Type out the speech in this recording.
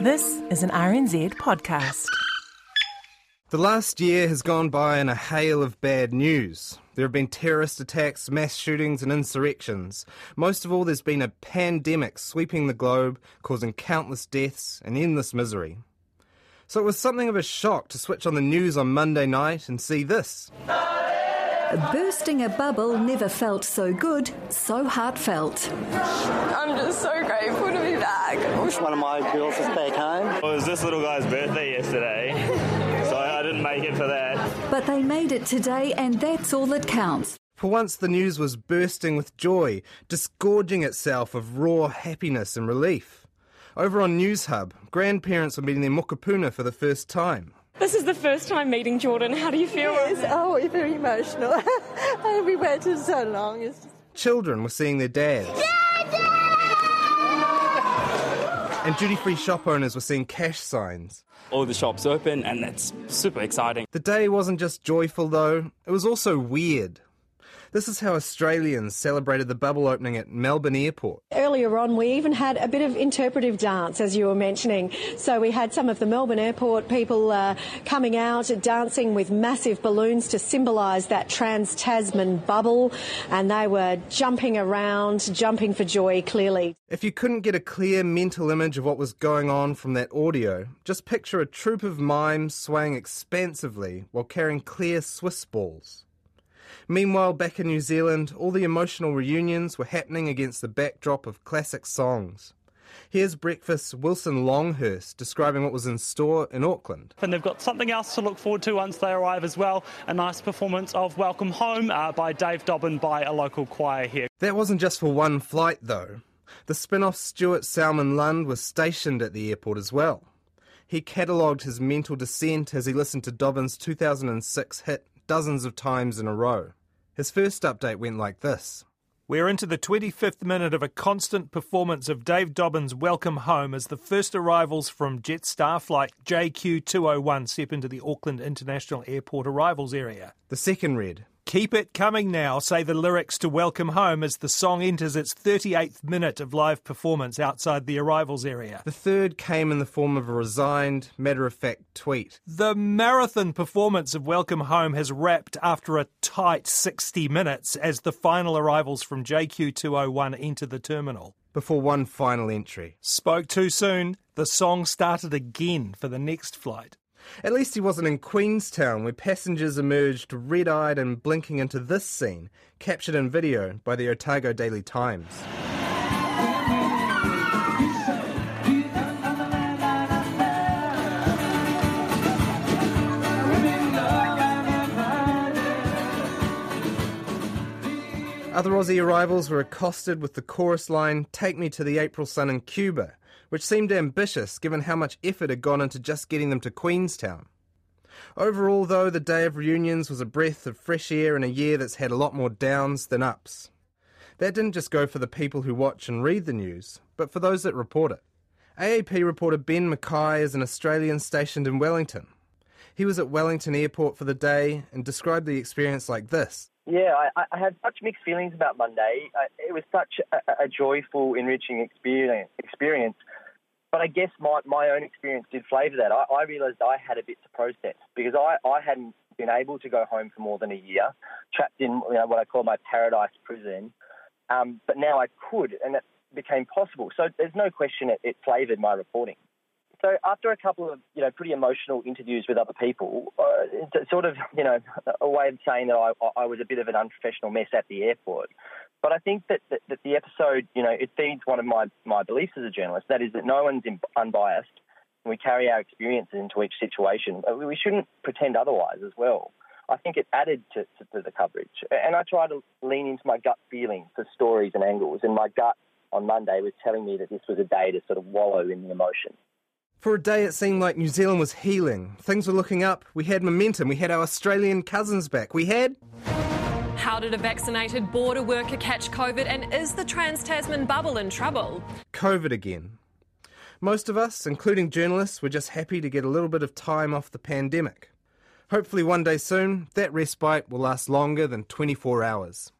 This is an RNZ podcast. The last year has gone by in a hail of bad news. There have been terrorist attacks, mass shootings, and insurrections. Most of all, there's been a pandemic sweeping the globe, causing countless deaths and endless misery. So it was something of a shock to switch on the news on Monday night and see this. Bursting a bubble never felt so good, so heartfelt. I'm just so grateful to be back. Wish one of my girls is back home. It was this little guy's birthday yesterday, so I didn't make it for that. But they made it today, and that's all that counts. For once, the news was bursting with joy, disgorging itself of raw happiness and relief. Over on Newshub, grandparents were meeting their mokopuna for the first time. This is the first time meeting Jordan. How do you feel? Yes, oh, we're very emotional. Oh, we waited so long. It's just... Children were seeing their dads. And duty free shop owners were seeing cash signs. All the shops open, and that's super exciting. The day wasn't just joyful, though, it was also weird. This is how Australians celebrated the bubble opening at Melbourne Airport. Earlier on, we even had a bit of interpretive dance, as you were mentioning. So we had some of the Melbourne Airport people uh, coming out, dancing with massive balloons to symbolise that trans Tasman bubble, and they were jumping around, jumping for joy, clearly. If you couldn't get a clear mental image of what was going on from that audio, just picture a troop of mimes swaying expansively while carrying clear Swiss balls. Meanwhile, back in New Zealand, all the emotional reunions were happening against the backdrop of classic songs. Here's Breakfast's Wilson Longhurst describing what was in store in Auckland. And they've got something else to look forward to once they arrive as well a nice performance of Welcome Home uh, by Dave Dobbyn by a local choir here. That wasn't just for one flight, though. The Spinoff Stuart Salmon Lund was stationed at the airport as well. He catalogued his mental descent as he listened to Dobbyn's 2006 hit dozens of times in a row. His first update went like this. We're into the 25th minute of a constant performance of Dave Dobbyn's Welcome Home as the first arrivals from Jetstar flight JQ201 step into the Auckland International Airport arrivals area. The second read. Keep it coming now, say the lyrics to Welcome Home as the song enters its 38th minute of live performance outside the arrivals area. The third came in the form of a resigned, matter of fact tweet. The marathon performance of Welcome Home has wrapped after a tight 60 minutes as the final arrivals from JQ201 enter the terminal. Before one final entry. Spoke too soon. The song started again for the next flight. At least he wasn't in Queenstown, where passengers emerged red eyed and blinking into this scene, captured in video by the Otago Daily Times. Other Aussie arrivals were accosted with the chorus line, Take me to the April sun in Cuba, which seemed ambitious given how much effort had gone into just getting them to Queenstown. Overall, though, the day of reunions was a breath of fresh air in a year that's had a lot more downs than ups. That didn't just go for the people who watch and read the news, but for those that report it. AAP reporter Ben McKay is an Australian stationed in Wellington. He was at Wellington Airport for the day and described the experience like this. Yeah, I, I had such mixed feelings about Monday. I, it was such a, a joyful, enriching experience. experience. But I guess my, my own experience did flavour that. I, I realised I had a bit to process because I, I hadn't been able to go home for more than a year, trapped in you know, what I call my paradise prison. Um, but now I could, and it became possible. So there's no question it, it flavoured my reporting. So after a couple of you know pretty emotional interviews with other people, uh, it's sort of you know a way of saying that I, I was a bit of an unprofessional mess at the airport. But I think that, that, that the episode, you know, it feeds one of my, my beliefs as a journalist. That is that no one's unbiased, and we carry our experiences into each situation. Uh, we shouldn't pretend otherwise as well. I think it added to, to, to the coverage, and I try to lean into my gut feeling for stories and angles. And my gut on Monday was telling me that this was a day to sort of wallow in the emotion. For a day, it seemed like New Zealand was healing. Things were looking up. We had momentum. We had our Australian cousins back. We had. How did a vaccinated border worker catch COVID, and is the Trans Tasman bubble in trouble? COVID again. Most of us, including journalists, were just happy to get a little bit of time off the pandemic. Hopefully, one day soon, that respite will last longer than 24 hours.